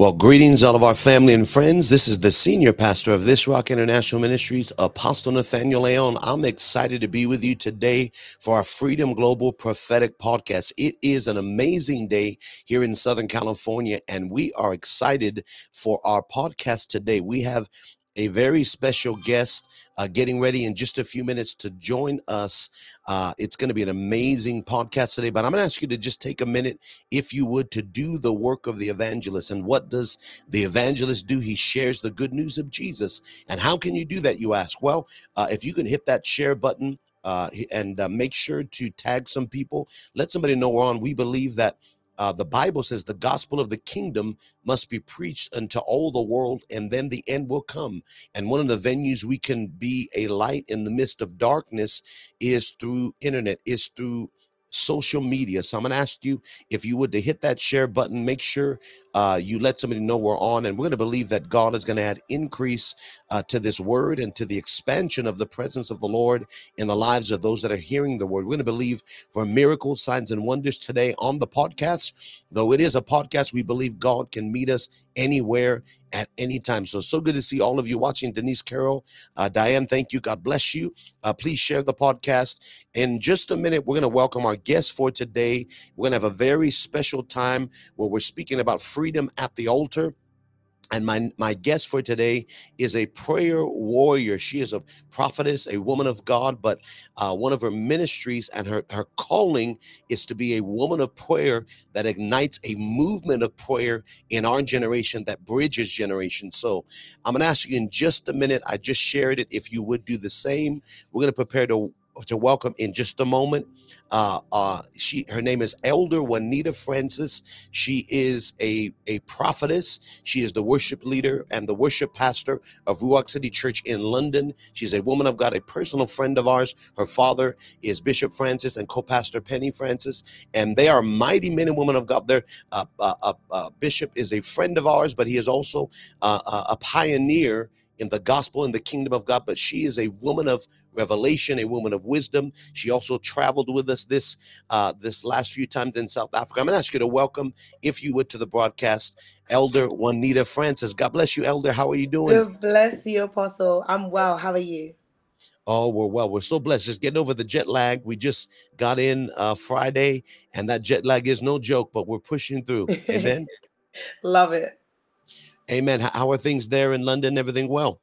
Well, greetings, all of our family and friends. This is the senior pastor of This Rock International Ministries, Apostle Nathaniel Leon. I'm excited to be with you today for our Freedom Global Prophetic Podcast. It is an amazing day here in Southern California, and we are excited for our podcast today. We have a very special guest uh, getting ready in just a few minutes to join us. Uh, it's going to be an amazing podcast today, but I'm going to ask you to just take a minute, if you would, to do the work of the evangelist. And what does the evangelist do? He shares the good news of Jesus. And how can you do that, you ask? Well, uh, if you can hit that share button, uh, and uh, make sure to tag some people. Let somebody know we're on. We believe that uh, the Bible says the gospel of the kingdom must be preached unto all the world, and then the end will come. And one of the venues we can be a light in the midst of darkness is through internet, is through social media. So I'm going to ask you if you would to hit that share button. Make sure uh, you let somebody know we're on, and we're going to believe that God is going to add increase uh, to this word and to the expansion of the presence of the Lord in the lives of those that are hearing the word. We're going to believe for miracles, signs, and wonders today on the podcast. Though it is a podcast, we believe God can meet us anywhere at any time. So, so good to see all of you watching. Denise Carroll, uh, Diane, thank you. God bless you. Uh, please share the podcast. In just a minute, we're going to welcome our guest for today. We're going to have a very special time where we're speaking about freedom at the altar. And my, my guest for today is a prayer warrior. She is a prophetess, a woman of God, but uh, one of her ministries and her, her calling is to be a woman of prayer that ignites a movement of prayer in our generation that bridges generations. So I'm going to ask you in just a minute. I just shared it. If you would do the same, we're going to prepare to to welcome in just a moment. Uh, uh, she her name is Elder Juanita Francis. She is a a prophetess. She is the worship leader and the worship pastor of Ruach City Church in London. She's a woman of God, a personal friend of ours. Her father is Bishop Francis and co-pastor Penny Francis, and they are mighty men and women of God. There, uh, uh, uh, uh, Bishop is a friend of ours, but he is also a pioneer in the gospel in the kingdom of God. But she is a woman of revelation, a woman of wisdom. She also traveled with us this uh, this last few times in South Africa. I'm going to ask you to welcome, if you would, to the broadcast, Elder Juanita Francis. God bless you, Elder. How are you doing? God bless you, Apostle. I'm well. How are you? Oh, we're well. We're so blessed. Just getting over the jet lag. We just got in uh, Friday, and that jet lag is no joke, but we're pushing through. Amen. Love it. Amen. How are things there in London? Everything well?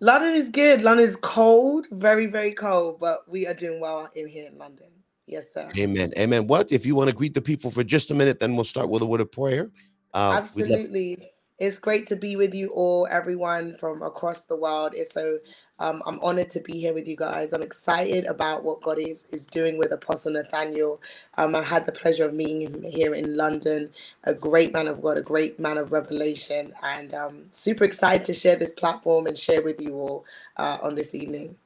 London is good. London is cold, very, very cold, but we are doing well in here in London. Yes, sir. Amen. Amen. What if you want to greet the people for just a minute? Then we'll start with a word of prayer. Uh, Absolutely. It's great to be with you all, everyone from across the world. It's so um, I'm honored to be here with you guys. I'm excited about what God is is doing with Apostle Nathaniel. Um, I had the pleasure of meeting him here in London. A great man of God, a great man of revelation, and um, super excited to share this platform and share with you all uh, on this evening.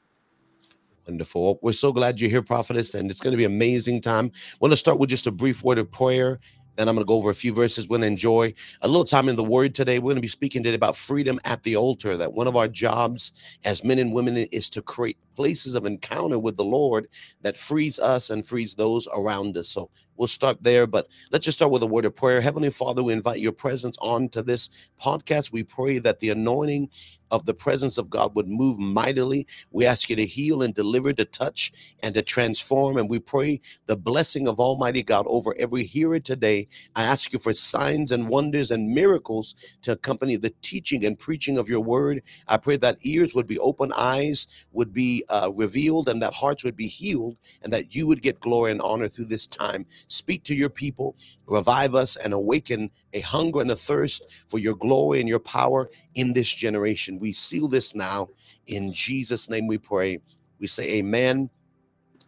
Wonderful. We're so glad you're here, prophetess, and it's going to be amazing time. I want to start with just a brief word of prayer then I'm going to go over a few verses. We're going to enjoy a little time in the Word today. We're going to be speaking today about freedom at the altar. That one of our jobs as men and women is to create places of encounter with the Lord that frees us and frees those around us. So we'll start there, but let's just start with a word of prayer. Heavenly Father, we invite your presence onto this podcast. We pray that the anointing of the presence of God would move mightily. We ask you to heal and deliver, to touch and to transform. And we pray the blessing of Almighty God over every hearer today. I ask you for signs and wonders and miracles to accompany the teaching and preaching of your word. I pray that ears would be open, eyes would be uh, revealed, and that hearts would be healed, and that you would get glory and honor through this time. Speak to your people revive us and awaken a hunger and a thirst for your glory and your power in this generation. We seal this now. In Jesus' name we pray. We say amen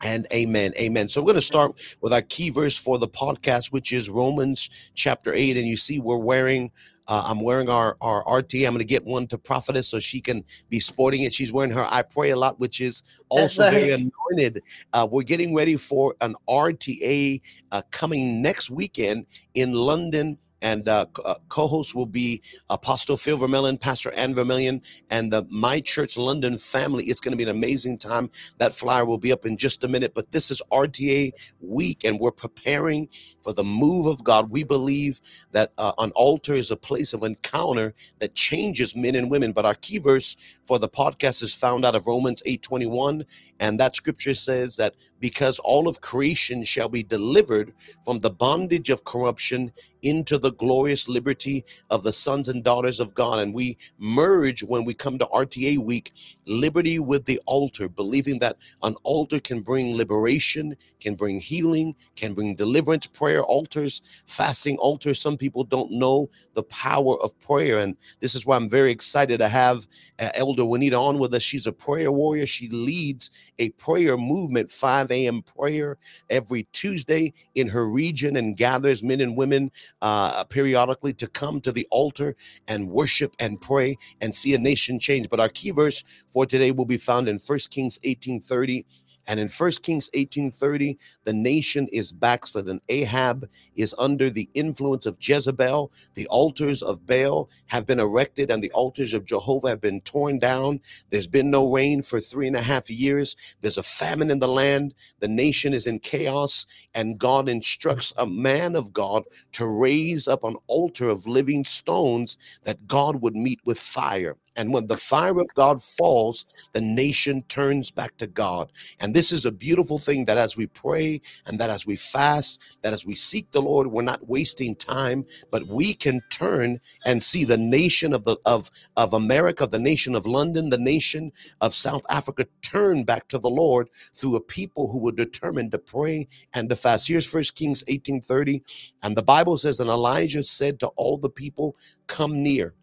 and amen. Amen. So we're going to start with our key verse for the podcast, which is Romans chapter 8. And you see, we're wearing uh, I'm wearing our, our RT. I'm going to get one to Prophetess so she can be sporting it. She's wearing her I Pray a Lot, which is also right. very anointed. Uh, we're getting ready for an RTA uh, coming next weekend in London and uh, uh, co-host will be Apostle Phil Vermillion, Pastor Ann Vermillion, and the My Church London family. It's going to be an amazing time. That flyer will be up in just a minute, but this is RTA week, and we're preparing for the move of God. We believe that uh, an altar is a place of encounter that changes men and women. But our key verse for the podcast is found out of Romans 8:21, and that scripture says that because all of creation shall be delivered from the bondage of corruption into the glorious liberty of the sons and daughters of God. And we merge when we come to RTA week, liberty with the altar, believing that an altar can bring liberation, can bring healing, can bring deliverance. Prayer altars, fasting altars. Some people don't know the power of prayer. And this is why I'm very excited to have uh, Elder Juanita on with us. She's a prayer warrior. She leads a prayer movement, 5 a.m. prayer every Tuesday in her region and gathers men and women uh, periodically to come to the altar and worship and pray and see a nation change. But our key verse for today will be found in First Kings 18:30 and in 1 Kings 18:30, the nation is backslidden. Ahab is under the influence of Jezebel. The altars of Baal have been erected, and the altars of Jehovah have been torn down. There's been no rain for three and a half years. There's a famine in the land. The nation is in chaos, and God instructs a man of God to raise up an altar of living stones that God would meet with fire. And when the fire of God falls, the nation turns back to God. And this is a beautiful thing that as we pray and that as we fast, that as we seek the Lord, we're not wasting time, but we can turn and see the nation of the of of America, the nation of London, the nation of South Africa turn back to the Lord through a people who were determined to pray and to fast. Here's First Kings 18:30, and the Bible says, "And Elijah said to all the people, Come near."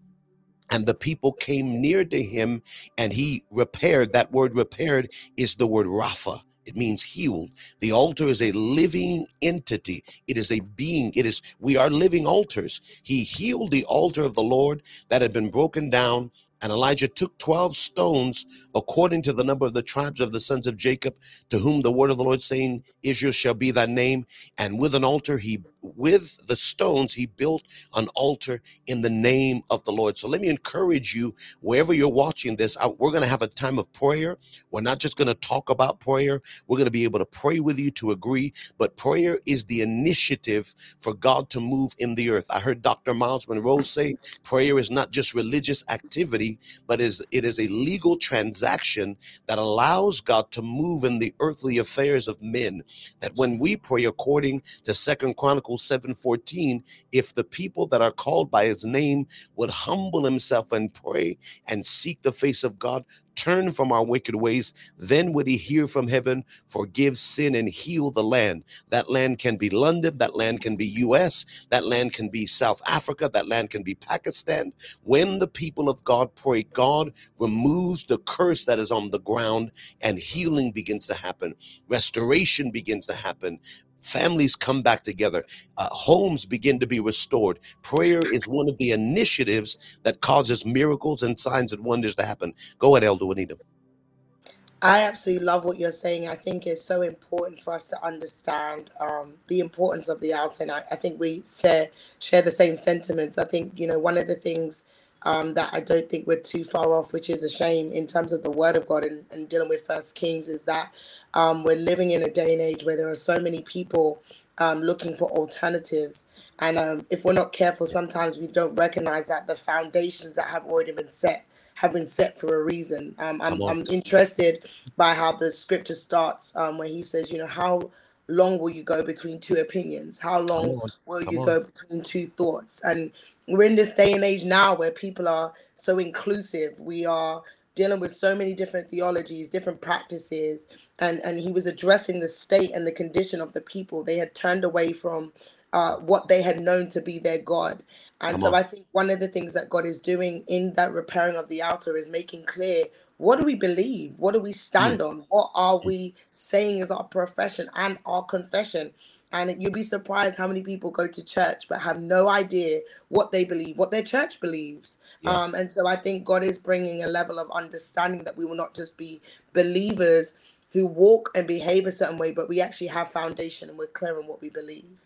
And the people came near to him and he repaired that word repaired is the word rapha. It means healed. The altar is a living entity. It is a being. It is we are living altars. He healed the altar of the lord that had been broken down and Elijah took 12 stones according to the number of the tribes of the sons of Jacob, to whom the word of the Lord saying, Israel shall be thy name. And with an altar, he with the stones, he built an altar in the name of the Lord. So let me encourage you, wherever you're watching this, we're going to have a time of prayer. We're not just going to talk about prayer, we're going to be able to pray with you to agree. But prayer is the initiative for God to move in the earth. I heard Dr. Miles Munroe say prayer is not just religious activity, but is it is a legal transaction that allows God to move in the earthly affairs of men. That when we pray according to Second Chronicles 7:14, if the people that are called by his name would humble himself and pray and seek the face of God, turn from our wicked ways, then would he hear from heaven, forgive sin, and heal the land. That land can be London, that land can be US, that land can be South Africa, that land can be Pakistan. When the people of God pray, God removes the curse that is on the ground and healing begins to happen, restoration begins to happen, families come back together, uh, homes begin to be restored. Prayer is one of the initiatives that causes miracles and signs and wonders to happen. Go ahead, Elder Juanita. I absolutely love what you're saying. I think it's so important for us to understand um, the importance of the. And I, I think we share, share the same sentiments. I think, you know, one of the things um, that I don't think we're too far off, which is a shame in terms of the word of God and, and dealing with First Kings, is that um, we're living in a day and age where there are so many people um, looking for alternatives. And um, if we're not careful, sometimes we don't recognize that the foundations that have already been set have been set for a reason. Um, I'm, I'm interested by how the scripture starts, um, where he says, you know, how long will you go between two opinions? How long will you on. go between two thoughts? And we're in this day and age now where people are so inclusive. We are dealing with so many different theologies, different practices, and and he was addressing the state and the condition of the people. They had turned away from uh, what they had known to be their God. And Come so on. I think one of the things that God is doing in that repairing of the altar is making clear what do we believe? What do we stand mm. on? What are we saying is our profession and our confession? And you'll be surprised how many people go to church but have no idea what they believe, what their church believes. Yeah. Um, and so I think God is bringing a level of understanding that we will not just be believers who walk and behave a certain way, but we actually have foundation and we're clear on what we believe.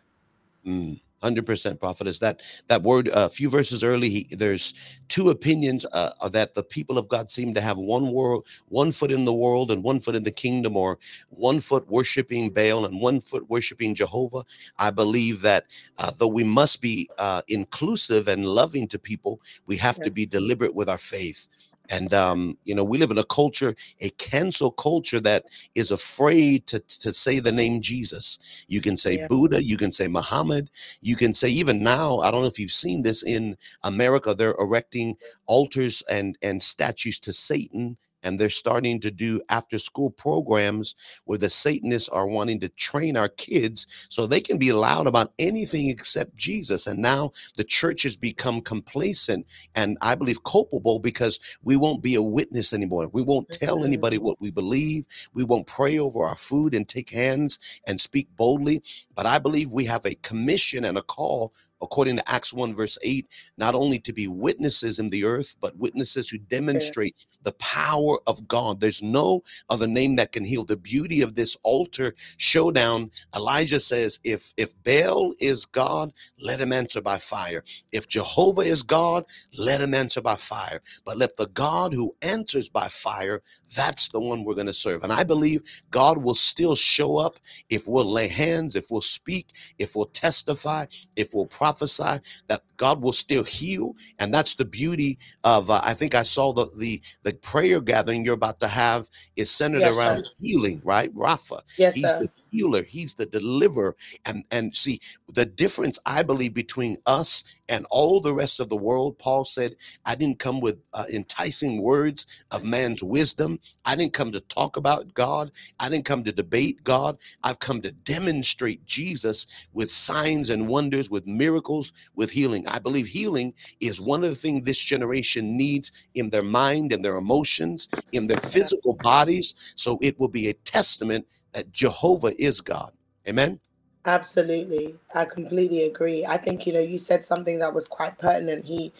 Mm. Hundred percent, prophetess. That that word, a uh, few verses early, he, there's two opinions uh, that the people of God seem to have: one world, one foot in the world, and one foot in the kingdom, or one foot worshiping Baal and one foot worshiping Jehovah. I believe that uh, though we must be uh, inclusive and loving to people, we have to be deliberate with our faith. And um, you know, we live in a culture, a cancel culture that is afraid to to say the name Jesus. You can say yeah. Buddha, you can say Muhammad, you can say even now. I don't know if you've seen this in America. They're erecting altars and and statues to Satan and they're starting to do after school programs where the satanists are wanting to train our kids so they can be loud about anything except jesus. And now the church has become complacent and i believe culpable because we won't be a witness anymore. We won't tell mm-hmm. anybody what we believe. We won't pray over our food and take hands and speak boldly but i believe we have a commission and a call according to Acts 1, verse 8, not only to be witnesses in the earth, but witnesses who demonstrate the power of God. There's no other name that can heal. The beauty of this altar showdown, Elijah says, if if Baal is God, let him answer by fire. If Jehovah is God, let him answer by fire. But let the God who answers by fire, that's the one we're going to serve. And I believe God will still show up if we'll lay hands, if we'll speak, if we'll testify, if we'll prophesy, that God will still heal. And that's the beauty of, uh, I think I saw the, the, the prayer gathering you're about to have is centered yes, around sir. healing, right? Rapha. Yes, He's sir. the healer. He's the deliverer. And, and see the difference, I believe, between us and all the rest of the world. Paul said, I didn't come with uh, enticing words of man's wisdom. I didn't come to talk about God. I didn't come to debate God. I've come to demonstrate Jesus with signs and wonders, with miracles, with healing. I believe healing is one of the things this generation needs in their mind and their emotions, in their physical bodies. So it will be a testament that Jehovah is God. Amen. Absolutely. I completely agree. I think, you know, you said something that was quite pertinent. He,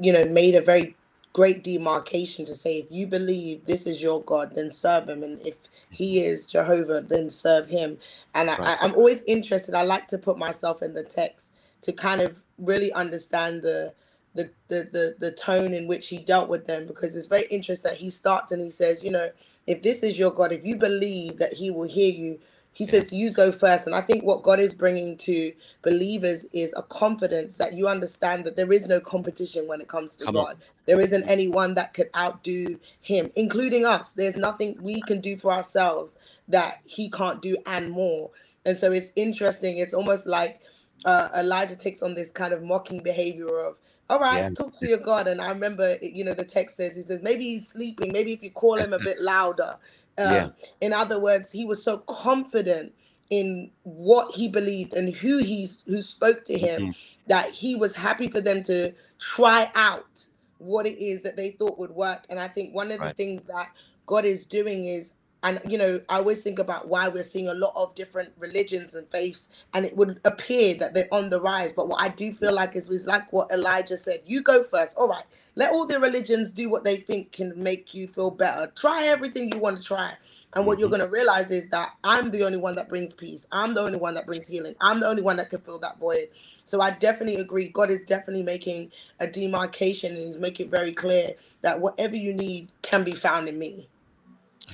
you know, made a very great demarcation to say if you believe this is your God, then serve him. And if he mm-hmm. is Jehovah, then serve him. And I, I, I'm always interested. I like to put myself in the text to kind of really understand the the, the the the tone in which he dealt with them because it's very interesting that he starts and he says, you know, if this is your God, if you believe that he will hear you, he says you go first. And I think what God is bringing to believers is a confidence that you understand that there is no competition when it comes to Come God. On. There isn't anyone that could outdo him, including us. There's nothing we can do for ourselves that he can't do and more. And so it's interesting. It's almost like uh, Elijah takes on this kind of mocking behavior of, all right, yeah. talk to your God. And I remember, you know, the text says, he says, maybe he's sleeping. Maybe if you call him a bit louder. Um, yeah. In other words, he was so confident in what he believed and who he's who spoke to him mm-hmm. that he was happy for them to try out what it is that they thought would work. And I think one of right. the things that God is doing is and you know i always think about why we're seeing a lot of different religions and faiths and it would appear that they're on the rise. But what i do feel like is was like what elijah said you go first. All right let all the religions do what they think can make you feel better. Try everything you want to try. And what you're mm-hmm. going to realize is that i'm the only one that brings peace. I'm the only one that brings healing. I'm the only one that can fill that void. So i definitely agree. God is definitely making a demarcation and he's making it very clear that whatever you need can be found in me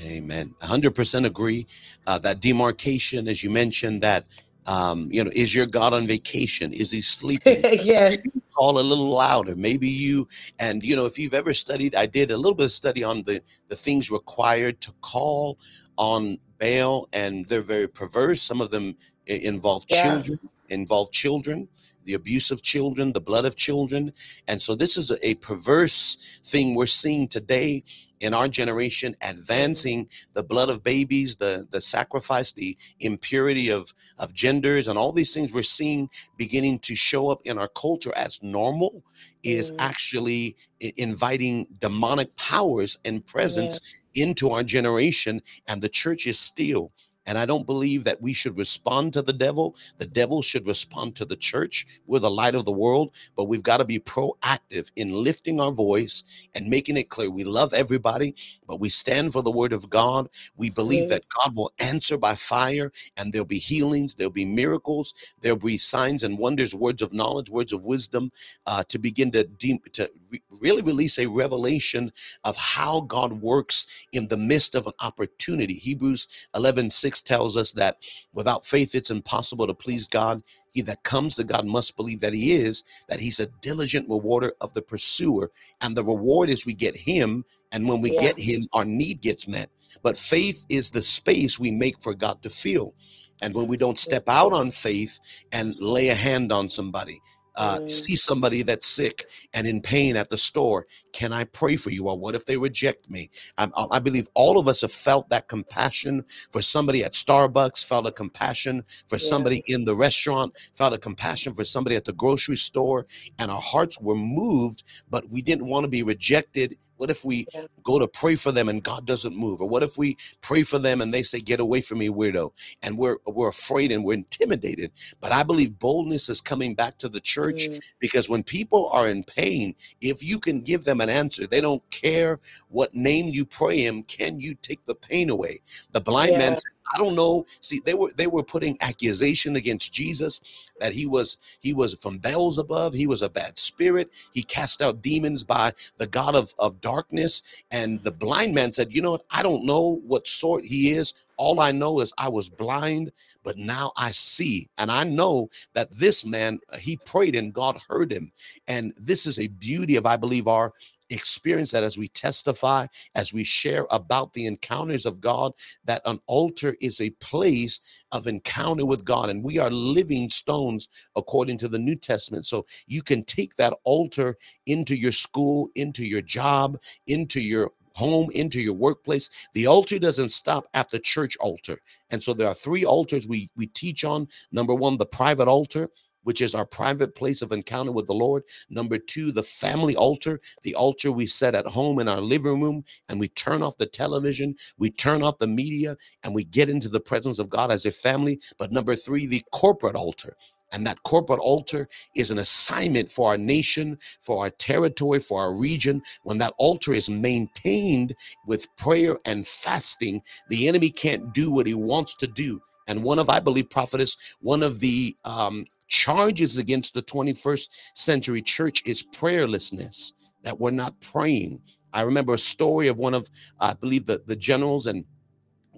Amen. 100% agree. Uh, that demarcation, as you mentioned, that, um, you know, is your God on vacation? Is he sleeping? yes. Call a little louder. Maybe you, and, you know, if you've ever studied, I did a little bit of study on the, the things required to call on Baal, and they're very perverse. Some of them involve yeah. children, involve children the abuse of children, the blood of children. And so this is a, a perverse thing we're seeing today in our generation advancing the blood of babies the the sacrifice the impurity of of genders and all these things we're seeing beginning to show up in our culture as normal is mm. actually inviting demonic powers and presence yeah. into our generation and the church is still And I don't believe that we should respond to the devil. The devil should respond to the church. We're the light of the world, but we've got to be proactive in lifting our voice and making it clear we love everybody, but we stand for the word of God. We believe that God will answer by fire and there'll be healings, there'll be miracles, there'll be signs and wonders, words of knowledge, words of wisdom uh, to begin to, de- to re- really release a revelation of how God works in the midst of an opportunity. Hebrews 11 6 tells us that without faith, it's impossible to please God. He that comes to God must believe that He is, that He's a diligent rewarder of the pursuer. And the reward is we get Him. And when we yeah. get Him, our need gets met. But faith is the space we make for God to feel. And when we don't step out on faith and lay a hand on somebody, uh, mm. see somebody that's sick and in pain at the store, can I pray for you? Or what if they reject me? I, I believe all of us have felt that compassion for somebody at Starbucks, felt a compassion for yeah. somebody in the restaurant, felt a compassion for somebody at the grocery store, and our hearts were moved, but we didn't want to be rejected what if we go to pray for them and God doesn't move? Or what if we pray for them and they say, "Get away from me, weirdo," and we're we're afraid and we're intimidated? But I believe boldness is coming back to the church mm. because when people are in pain, if you can give them an answer, they don't care what name you pray him. Can you take the pain away? The blind yeah. man said, I don't know. See, they were they were putting accusation against Jesus that he was he was from Beelzebub. He was a bad spirit. He cast out demons by the God of, of darkness. And the blind man said, You know what? I don't know what sort he is. All I know is I was blind, but now I see. And I know that this man, he prayed and God heard him. And this is a beauty of, I believe, our experience that as we testify, as we share about the encounters of God, that an altar is a place of encounter with God. And we are living stones according to the New Testament. So you can take that altar into your school, into your job, into your home into your workplace the altar doesn't stop at the church altar and so there are three altars we we teach on number one the private altar which is our private place of encounter with the Lord. Number two, the family altar, the altar we set at home in our living room, and we turn off the television, we turn off the media, and we get into the presence of God as a family. But number three, the corporate altar. And that corporate altar is an assignment for our nation, for our territory, for our region. When that altar is maintained with prayer and fasting, the enemy can't do what he wants to do. And one of, I believe, prophetess, one of the um, charges against the 21st century church is prayerlessness, that we're not praying. I remember a story of one of, I believe, the, the generals and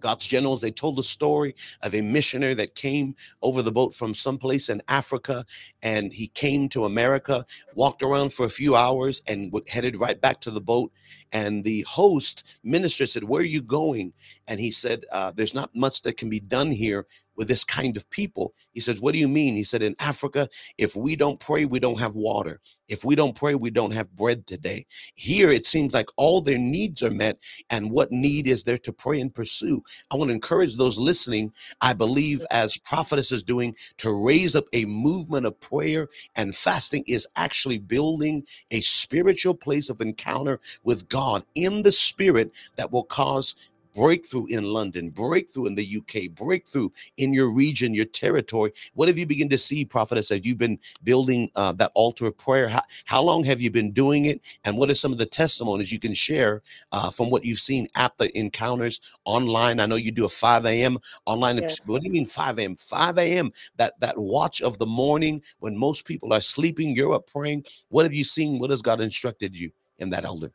God's generals, they told the story of a missionary that came over the boat from someplace in Africa and he came to America, walked around for a few hours and headed right back to the boat. And the host minister said, Where are you going? And he said, uh, There's not much that can be done here with this kind of people. He says, What do you mean? He said, In Africa, if we don't pray, we don't have water. If we don't pray, we don't have bread today. Here, it seems like all their needs are met. And what need is there to pray and pursue? I want to encourage those listening, I believe, as Prophetess is doing, to raise up a movement of prayer and fasting is actually building a spiritual place of encounter with God in the spirit that will cause breakthrough in London, breakthrough in the UK, breakthrough in your region, your territory. What have you begin to see, prophetess, as you've been building uh, that altar of prayer? How, how, long have you been doing it? And what are some of the testimonies you can share uh, from what you've seen at the encounters online? I know you do a 5 a.m. online. Yes. What do you mean 5 a.m.? 5 a.m. That that watch of the morning when most people are sleeping, you're up praying. What have you seen? What has God instructed you in that elder?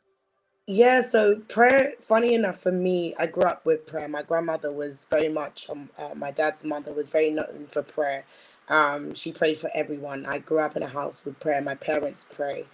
Yeah, so prayer, funny enough for me, I grew up with prayer. My grandmother was very much, um, uh, my dad's mother was very known for prayer. Um, she prayed for everyone. I grew up in a house with prayer. My parents pray.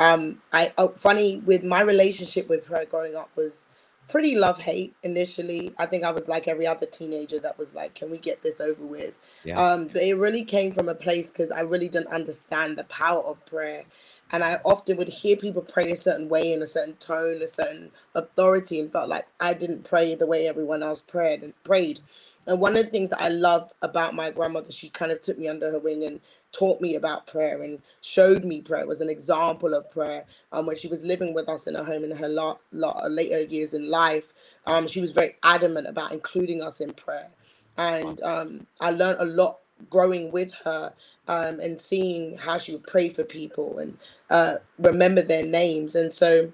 Um, I oh, funny with my relationship with prayer growing up was pretty love hate initially. I think I was like every other teenager that was like, "Can we get this over with?" Yeah. Um, but it really came from a place because I really didn't understand the power of prayer and I often would hear people pray a certain way in a certain tone, a certain authority, and felt like I didn't pray the way everyone else prayed and prayed. And one of the things that I love about my grandmother, she kind of took me under her wing and taught me about prayer and showed me prayer was an example of prayer. Um, when she was living with us in her home in her lot, lot later years in life, um, she was very adamant about including us in prayer. and um, I learned a lot growing with her um, and seeing how she would pray for people and uh, remember their names. And so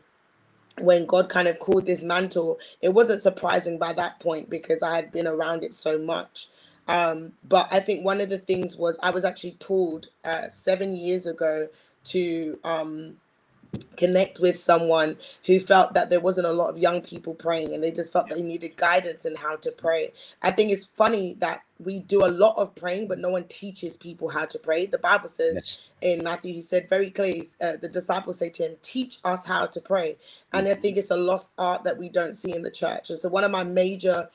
when God kind of called this mantle, it wasn't surprising by that point because I had been around it so much. Um, but I think one of the things was I was actually pulled uh, seven years ago to um, connect with someone who felt that there wasn't a lot of young people praying and they just felt they needed guidance in how to pray. I think it's funny that we do a lot of praying, but no one teaches people how to pray. The Bible says yes. in Matthew, he said very clearly, uh, the disciples say to him, Teach us how to pray. And. I think it's a lost art that we don't see in the church. And so, one of my major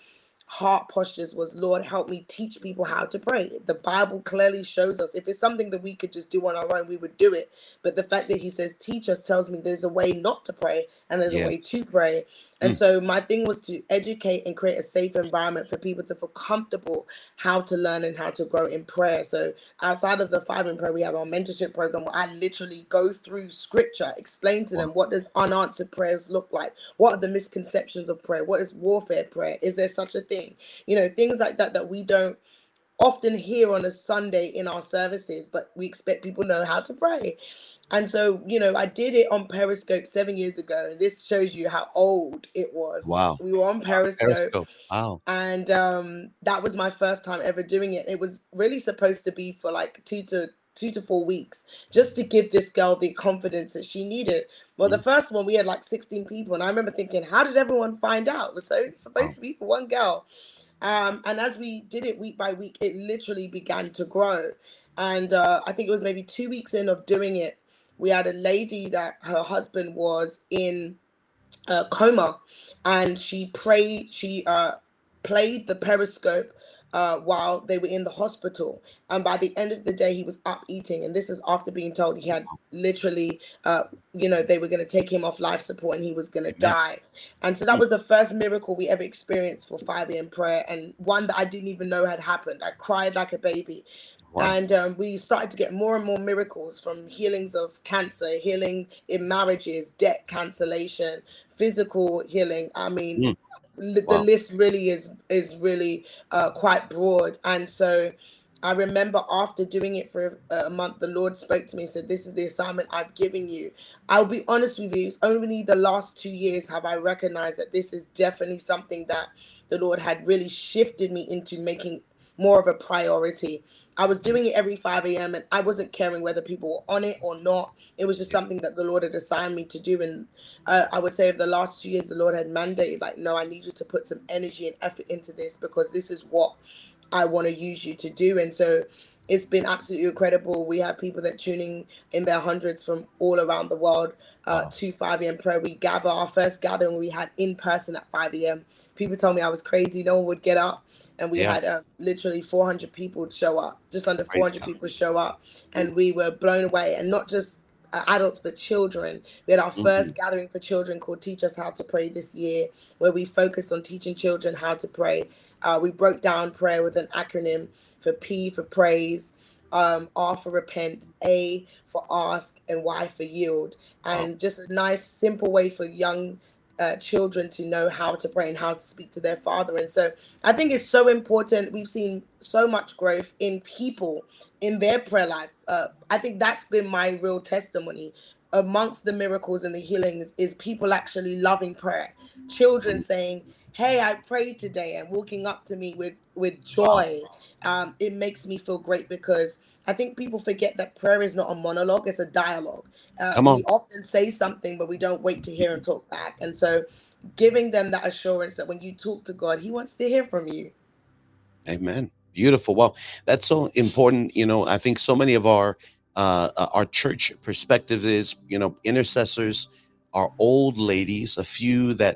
heart postures was lord help me teach people how to pray. The bible clearly shows us if it's something that we could just do on our own we would do it. But the fact that he says teach us tells me there's a way not to pray and there's yes. a way to pray and mm. so my thing was to educate and create a safe environment for people to feel comfortable how to learn and how to grow in prayer. So outside of the five in prayer, we have our mentorship program where I literally go through scripture, explain to them what does unanswered prayers look like, what are the misconceptions of prayer, what is warfare prayer, is there such a thing, you know, things like that that we don't often hear on a Sunday in our services, but we expect people know how to pray. And so, you know, I did it on Periscope seven years ago. And this shows you how old it was. Wow. We were on Periscope. Periscope. Wow. And um, that was my first time ever doing it. It was really supposed to be for like two to two to four weeks just to give this girl the confidence that she needed. Well, mm. the first one we had like 16 people, and I remember thinking, how did everyone find out? It was so supposed wow. to be for one girl. Um, and as we did it week by week, it literally began to grow. And uh, I think it was maybe two weeks in of doing it, we had a lady that her husband was in a coma, and she prayed. She uh, played the periscope uh, while they were in the hospital. And by the end of the day, he was up eating. And this is after being told he had literally, uh, you know, they were going to take him off life support and he was going to die. And so that was the first miracle we ever experienced for 5 a.m. prayer and one that I didn't even know had happened. I cried like a baby. Wow. And um, we started to get more and more miracles from healings of cancer, healing in marriages, debt cancellation, physical healing. I mean, mm the wow. list really is is really uh, quite broad and so I remember after doing it for a month, the Lord spoke to me and said, This is the assignment I've given you. I'll be honest with you, it's only the last two years have I recognized that this is definitely something that the Lord had really shifted me into making more of a priority. I was doing it every 5 a.m. and I wasn't caring whether people were on it or not. It was just something that the Lord had assigned me to do. And uh, I would say, over the last two years, the Lord had mandated, like, no, I need you to put some energy and effort into this because this is what I want to use you to do. And so it's been absolutely incredible. We have people that tuning in their hundreds from all around the world uh, wow. to 5 a.m. prayer. We gather our first gathering we had in person at 5 a.m. People told me I was crazy. No one would get up. And we yeah. had uh, literally 400 people show up, just under 400 people show up. And we were blown away. And not just uh, adults but children. We had our mm-hmm. first gathering for children called Teach Us How to Pray this year, where we focused on teaching children how to pray. Uh, we broke down prayer with an acronym for P for praise, um, R for repent, A for ask, and Y for yield. And just a nice, simple way for young uh, children to know how to pray and how to speak to their father. And so I think it's so important. We've seen so much growth in people in their prayer life. Uh, I think that's been my real testimony amongst the miracles and the healings is people actually loving prayer. Children saying, hey i prayed today and walking up to me with with joy. Um, it makes me feel great because i think people forget that prayer is not a monologue it's a dialogue. Uh, Come on. we often say something but we don't wait to hear and talk back. And so giving them that assurance that when you talk to god he wants to hear from you. Amen. Beautiful. Well that's so important. You know i think so many of our uh, uh our church perspectives is you know intercessors are old ladies, a few that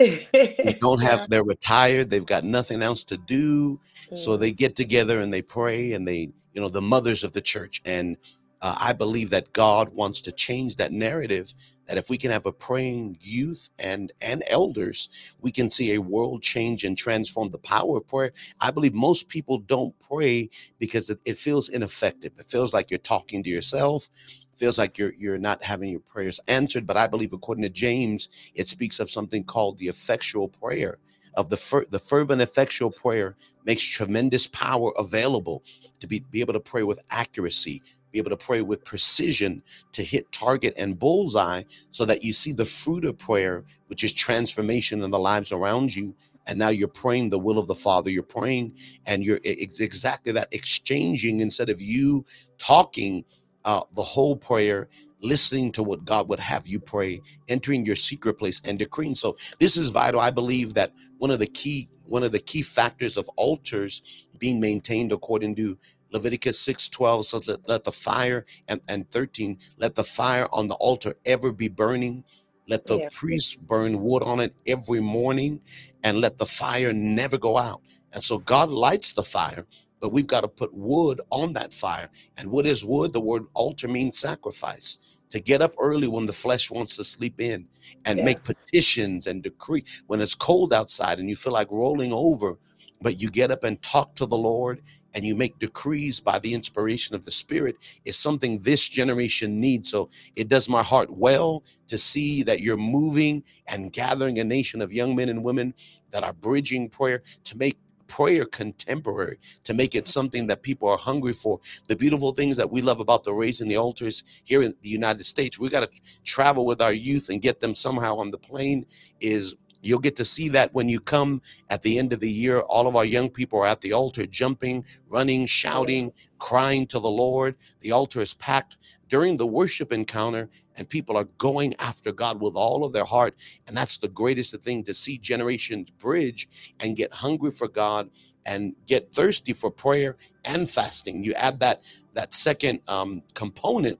don't have, they're retired, they've got nothing else to do. Mm. So they get together and they pray and they, you know, the mothers of the church. And uh, I believe that God wants to change that narrative. That if we can have a praying youth and and elders, we can see a world change and transform the power of prayer. I believe most people don't pray because it, it feels ineffective. It feels like you're talking to yourself feels like you're you're not having your prayers answered but i believe according to james it speaks of something called the effectual prayer of the fer- the fervent effectual prayer makes tremendous power available to be, be able to pray with accuracy be able to pray with precision to hit target and bullseye so that you see the fruit of prayer, which is transformation in the lives around you. And now you're praying the will of the Father. You're praying and you're exactly that exchanging instead of you talking uh, the whole prayer listening to what God would have you pray, entering your secret place and decreeing. So this is vital. I believe that one of the key one of the key factors of altars being maintained according to Leviticus 6 12 says, let, let the fire, and, and 13, let the fire on the altar ever be burning. Let the yeah. priest burn wood on it every morning, and let the fire never go out. And so God lights the fire, but we've got to put wood on that fire. And what is wood? The word altar means sacrifice. To get up early when the flesh wants to sleep in and yeah. make petitions and decree when it's cold outside and you feel like rolling over, but you get up and talk to the Lord and you make decrees by the inspiration of the Spirit is something this generation needs. So it does my heart well to see that you're moving and gathering a nation of young men and women that are bridging prayer to make prayer contemporary to make it something that people are hungry for. The beautiful things that we love about the raising the altars here in the United States, we got to travel with our youth and get them somehow on the plane is You'll get to see that when you come at the end of the year. All of our young people are at the altar, jumping, running, shouting, crying to the Lord. The altar is packed during the worship encounter, and people are going after God with all of their heart. And that's the greatest thing to see generations bridge and get hungry for God and get thirsty for prayer and fasting. You add that that second um, component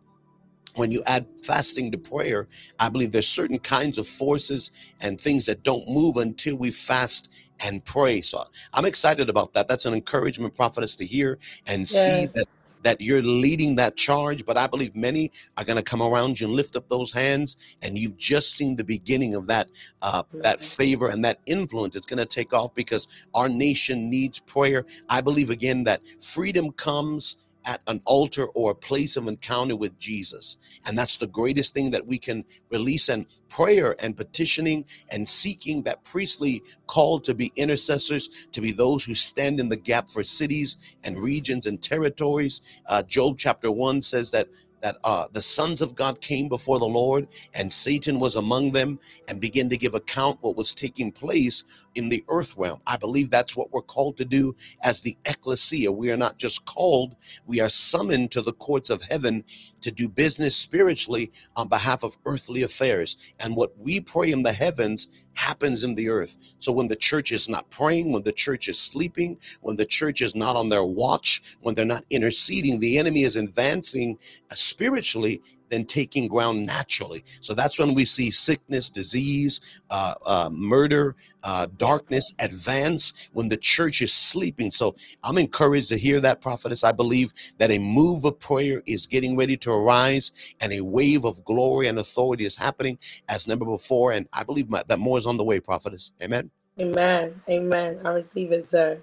when you add fasting to prayer, I believe there's certain kinds of forces and things that don't move until we fast and pray. So I'm excited about that. That's an encouragement, prophetess, to hear and yes. see that that you're leading that charge. But I believe many are going to come around you and lift up those hands, and you've just seen the beginning of that uh, that favor and that influence. It's going to take off because our nation needs prayer. I believe again that freedom comes at an altar or a place of encounter with Jesus. And that's the greatest thing that we can release and prayer and petitioning and seeking that priestly call to be intercessors, to be those who stand in the gap for cities and regions and territories. Uh, Job chapter 1 says that that uh, the sons of God came before the Lord and Satan was among them and began to give account what was taking place in the earth realm. I believe that's what we're called to do as the ecclesia. We are not just called, we are summoned to the courts of heaven to do business spiritually on behalf of earthly affairs. And what we pray in the heavens happens in the earth. So when the church is not praying, when the church is sleeping, when the church is not on their watch, when they're not interceding, the enemy is advancing uh, spiritually than taking ground naturally. So that's when we see sickness, disease, uh, uh, murder, uh, darkness advance when the church is sleeping. So I'm encouraged to hear that, prophetess. I believe that a move of prayer is getting ready to arise and a wave of glory and authority is happening as never before. And I believe my, that more is on the way, prophetess. Amen. Amen. Amen. I receive it, sir.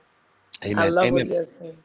Amen. I love Amen. what you're saying.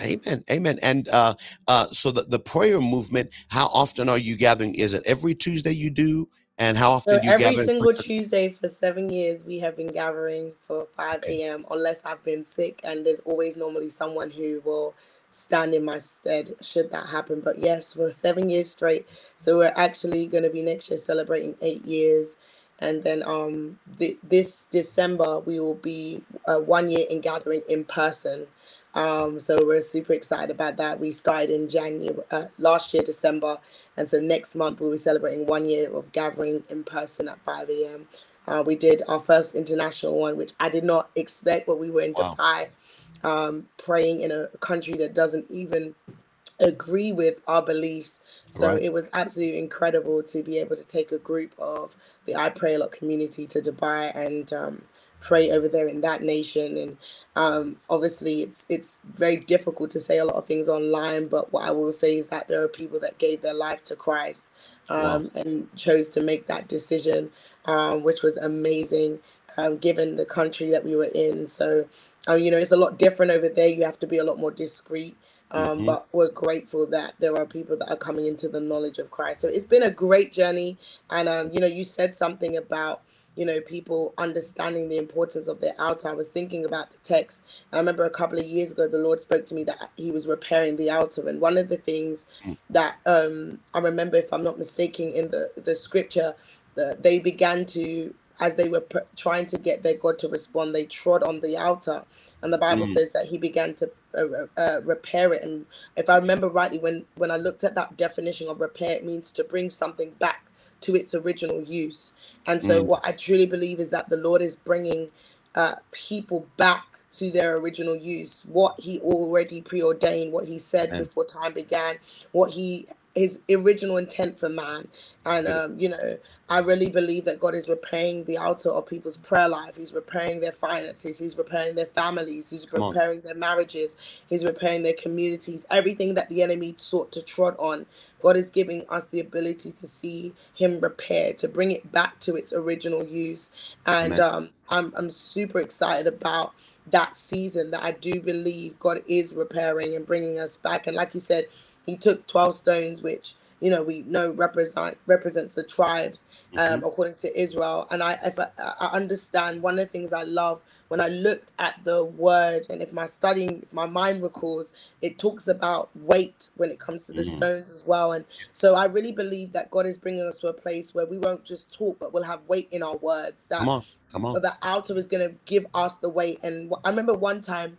Amen. Amen. And uh, uh, so the, the prayer movement, how often are you gathering? Is it every Tuesday you do? And how often so do you gather? every single Tuesday for seven years, we have been gathering for 5 okay. a.m. unless I've been sick. And there's always normally someone who will stand in my stead should that happen. But yes, for seven years straight. So we're actually going to be next year celebrating eight years. And then um, th- this December, we will be uh, one year in gathering in person. Um, so we're super excited about that. We started in January uh, last year, December, and so next month we'll be celebrating one year of gathering in person at 5 a.m. Uh, we did our first international one, which I did not expect, but we were in wow. Dubai, um, praying in a country that doesn't even agree with our beliefs. So right. it was absolutely incredible to be able to take a group of the I Pray a Lot community to Dubai and um, pray over there in that nation. And um, obviously, it's it's very difficult to say a lot of things online. But what I will say is that there are people that gave their life to Christ um, wow. and chose to make that decision, um, which was amazing. Um, given the country that we were in, so um, you know it's a lot different over there. You have to be a lot more discreet. Um, mm-hmm. But we're grateful that there are people that are coming into the knowledge of Christ. So it's been a great journey. And, um, you know, you said something about you know, people understanding the importance of their altar. I was thinking about the text. And I remember a couple of years ago, the Lord spoke to me that He was repairing the altar. And one of the things mm. that um, I remember, if I'm not mistaken, in the, the scripture, that they began to as they were pr- trying to get their God to respond, they trod on the altar, and the Bible mm. says that He began to uh, uh, repair it. And if I remember rightly, when when I looked at that definition of repair, it means to bring something back to its original use. And so, mm. what I truly believe is that the Lord is bringing uh, people back to their original use, what He already preordained, what He said before time began, what He his original intent for man. And um, you know, I really believe that God is repairing the altar of people's prayer life. He's repairing their finances. He's repairing their families. He's repairing their marriages. He's repairing their communities. Everything that the enemy sought to trod on, God is giving us the ability to see Him repair, to bring it back to its original use. And um, I'm I'm super excited about that season. That I do believe God is repairing and bringing us back. And like you said he took 12 stones, which you know we know represent represents the tribes um, mm-hmm. according to Israel. And I, if I, I understand one of the things I love when I looked at the word, and if my studying, if my mind recalls, it talks about weight when it comes to the mm-hmm. stones as well. And so I really believe that God is bringing us to a place where we won't just talk, but we'll have weight in our words. That come on, come on. The altar is going to give us the weight. And I remember one time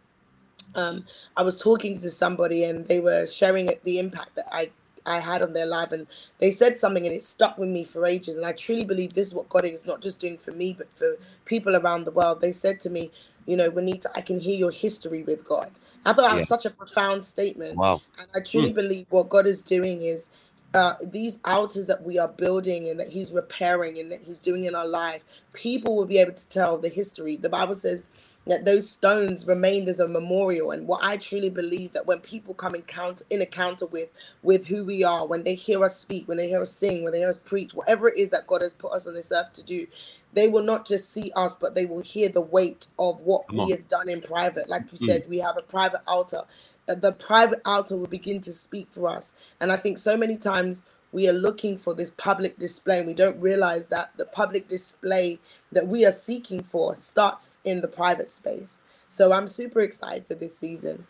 um, I was talking to somebody and they were sharing the impact that I I had on their life, and they said something and it stuck with me for ages. And I truly believe this is what God is not just doing for me, but for people around the world. They said to me, you know, Juanita, I can hear your history with God. I thought that was such a profound statement. Wow. And I truly mm. believe what God is doing is uh, these altars that we are building and that he's repairing and that he's doing in our life, people will be able to tell the history. The Bible says that those stones remained as a memorial and what i truly believe that when people come encounter in encounter with with who we are when they hear us speak when they hear us sing when they hear us preach whatever it is that god has put us on this earth to do they will not just see us but they will hear the weight of what Come we on. have done in private like you mm. said we have a private altar the private altar will begin to speak for us. And i think so many times we are looking for this public display and we don't realize that the public display that we are seeking for starts in the private space. So i'm super excited for this season.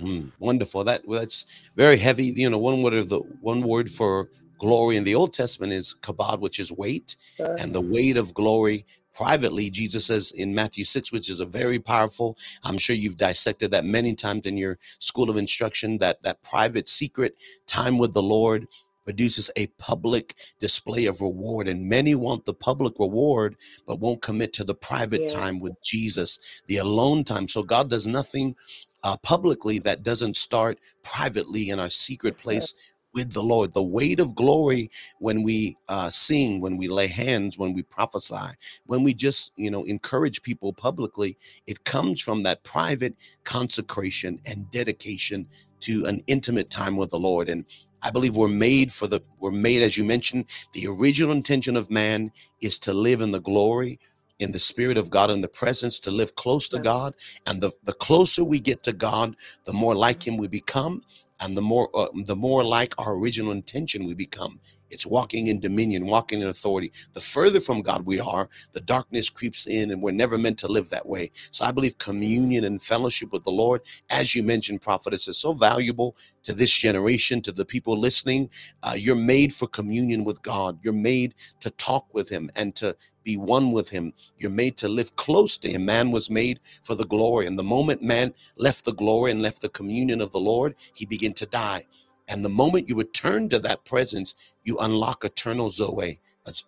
Mm, wonderful. That well, that's very heavy. You know one word of the one word for glory in the old testament is kabod which is weight. Uh, and the weight of glory privately jesus says in matthew 6 which is a very powerful i'm sure you've dissected that many times in your school of instruction that that private secret time with the lord produces a public display of reward. And many want the public reward, but won't commit to the private yeah. time with Jesus, the alone time. So God does nothing uh, publicly that doesn't start privately in our secret place with the Lord. The weight of glory when we uh, sing, when we lay hands, when we prophesy, when we just, you know, encourage people publicly, it comes from that private consecration and dedication to an intimate time with the Lord. And I believe we're made for the, we're made, as you mentioned, the original intention of man is to live in the glory, in the spirit of God, in the presence, to live close to God. And the, the closer we get to God, the more like Him we become, and the more uh, the more like our original intention we become it's walking in dominion walking in authority the further from god we are the darkness creeps in and we're never meant to live that way so i believe communion and fellowship with the lord as you mentioned prophetess is so valuable to this generation to the people listening uh, you're made for communion with god you're made to talk with him and to be one with him. You're made to live close to him. Man was made for the glory. And the moment man left the glory and left the communion of the Lord, he began to die. And the moment you return to that presence, you unlock eternal Zoe,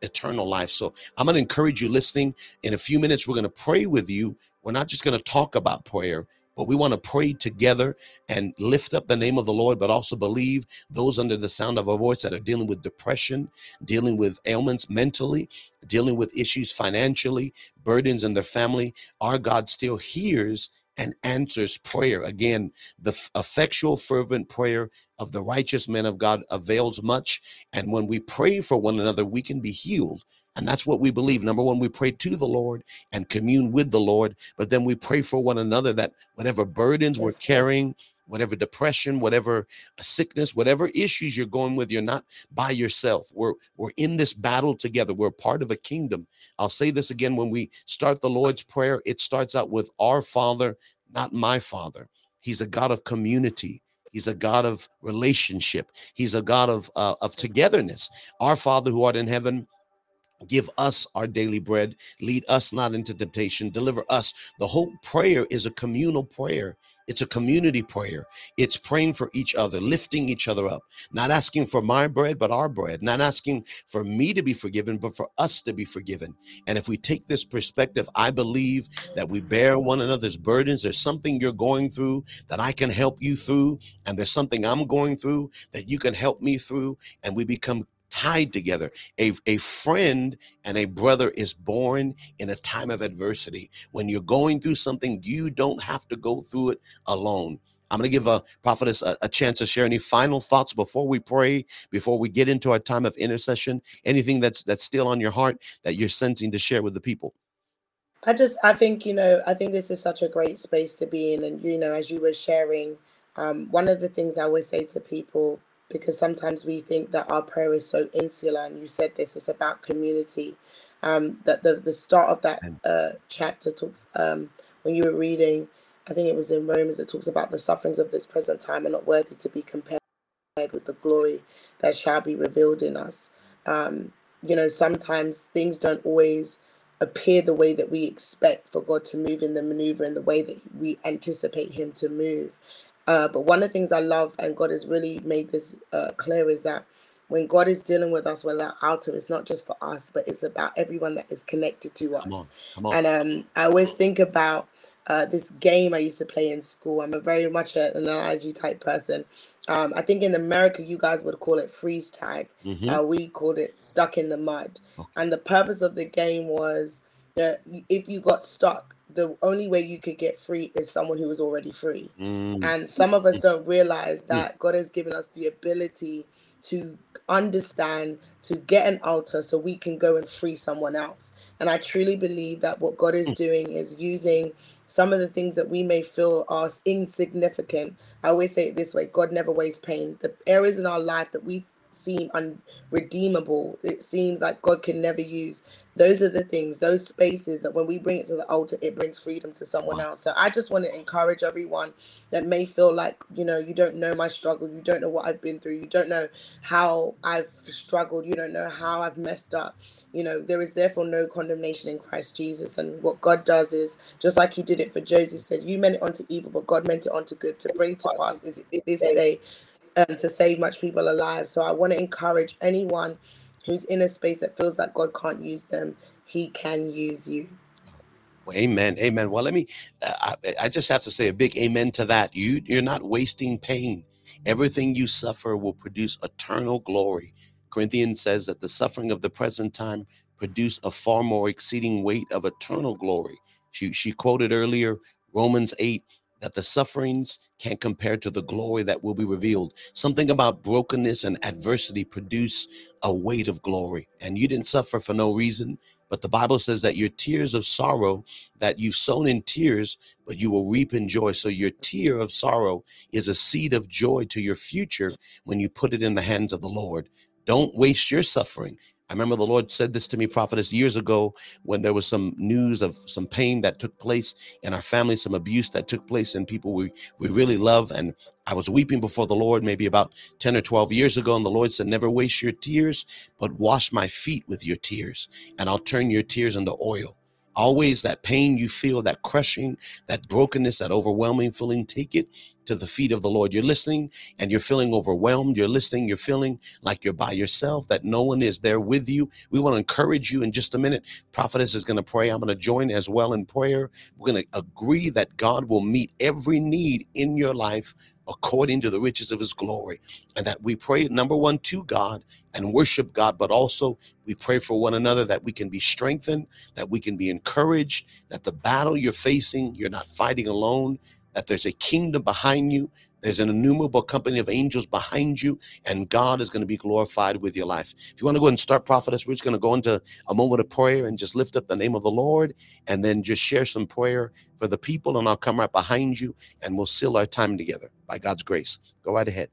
eternal life. So I'm going to encourage you listening. In a few minutes, we're going to pray with you. We're not just going to talk about prayer, but we want to pray together and lift up the name of the Lord, but also believe those under the sound of our voice that are dealing with depression, dealing with ailments mentally, dealing with issues financially, burdens in their family. Our God still hears and answers prayer. Again, the effectual, fervent prayer of the righteous men of God avails much. And when we pray for one another, we can be healed. And that's what we believe. Number one, we pray to the Lord and commune with the Lord, but then we pray for one another that whatever burdens we're carrying, whatever depression, whatever uh, sickness, whatever issues you're going with, you're not by yourself. We're we're in this battle together. We're part of a kingdom. I'll say this again when we start the Lord's prayer, it starts out with our Father, not my Father. He's a God of community. He's a God of relationship. He's a God of uh, of togetherness. Our Father who art in heaven, Give us our daily bread. Lead us not into temptation. Deliver us. The whole prayer is a communal prayer. It's a community prayer. It's praying for each other, lifting each other up, not asking for my bread, but our bread, not asking for me to be forgiven, but for us to be forgiven. And if we take this perspective, I believe that we bear one another's burdens. There's something you're going through that I can help you through, and there's something I'm going through that you can help me through, and we become tied together. A, a friend and a brother is born in a time of adversity. When you're going through something, you don't have to go through it alone. I'm going to give a prophetess a, a, chance to share any final thoughts before we pray, before we get into our time of intercession. Anything that's that's still on your heart that you're sensing to share with the people. I just, I think you know, I think this is such a great space to be in, and you know, as you were sharing, um, one of the things I always say to people because sometimes we think that our prayer is so insular and you said this it's about community. Um that the the start of that uh chapter talks um when you were reading i think it was in romans it talks about the sufferings of this present time are not worthy to be compared with the glory that shall be revealed in us. Um you know sometimes things don't always appear the way that we expect for god to move in the maneuver in the way that we anticipate him to move uh, but one of the things I love, and God has really made this uh, clear, is that when God is dealing with us, we're that outer, it's not just for us, but it's about everyone that is connected to us. Come on, come on. And um, I always think about uh, this game I used to play in school. I'm a very much an analogy type person. Um, I think in America, you guys would call it freeze tag. Mm-hmm. Uh, we called it stuck in the mud. Okay. And the purpose of the game was that if you got stuck, the only way you could get free is someone who is already free. Mm. And some of us don't realize that God has given us the ability to understand, to get an altar so we can go and free someone else. And I truly believe that what God is mm. doing is using some of the things that we may feel are insignificant. I always say it this way God never wastes pain. The areas in our life that we seem unredeemable, it seems like God can never use those are the things those spaces that when we bring it to the altar it brings freedom to someone else. So i just want to encourage everyone that may feel like you know you don't know my struggle you don't know what i've been through you don't know how i've struggled you don't know how i've messed up. You know there is therefore no condemnation in christ jesus and what god does is just like he did it for joseph said you meant it onto evil but god meant it onto good to bring to pass. Is this day um, to save much people alive so i want to encourage anyone who's in a space that feels like God can't use them, He can use you. Amen. Amen. Well, let me, uh, I, I just have to say a big amen to that. You, you're not wasting pain. Everything you suffer will produce eternal glory. Corinthians says that the suffering of the present time produce a far more exceeding weight of eternal glory. She, she quoted earlier Romans 8 that the sufferings can't compare to the glory that will be revealed. Something about brokenness and adversity produce a weight of glory. And you didn't suffer for no reason. But the Bible says that your tears of sorrow, that you've sown in tears, but you will reap in joy. So your tear of sorrow is a seed of joy to your future when you put it in the hands of the Lord. Don't waste your suffering. I remember the Lord said this to me, prophetess, years ago when there was some news of some pain that took place in our family, some abuse that took place in people we, we really love. And I was weeping before the Lord maybe about 10 or 12 years ago. And the Lord said, Never waste your tears, but wash my feet with your tears, and I'll turn your tears into oil. Always that pain you feel, that crushing, that brokenness, that overwhelming feeling, take it to the feet of the Lord. You're listening and you're feeling overwhelmed. You're listening, you're feeling like you're by yourself, that no one is there with you. We want to encourage you in just a minute. Prophetess is going to pray. I'm going to join as well in prayer. We're going to agree that God will meet every need in your life according to the riches of his glory. And that we pray, number one, to God and worship God, but also we pray for one another that we can be strengthened, that we can be encouraged, that the battle you're facing, you're not fighting alone that there's a kingdom behind you. There's an innumerable company of angels behind you, and God is going to be glorified with your life. If you want to go and start prophetess, we're just going to go into a moment of prayer and just lift up the name of the Lord and then just share some prayer for the people, and I'll come right behind you and we'll seal our time together. By God's grace. Go right ahead.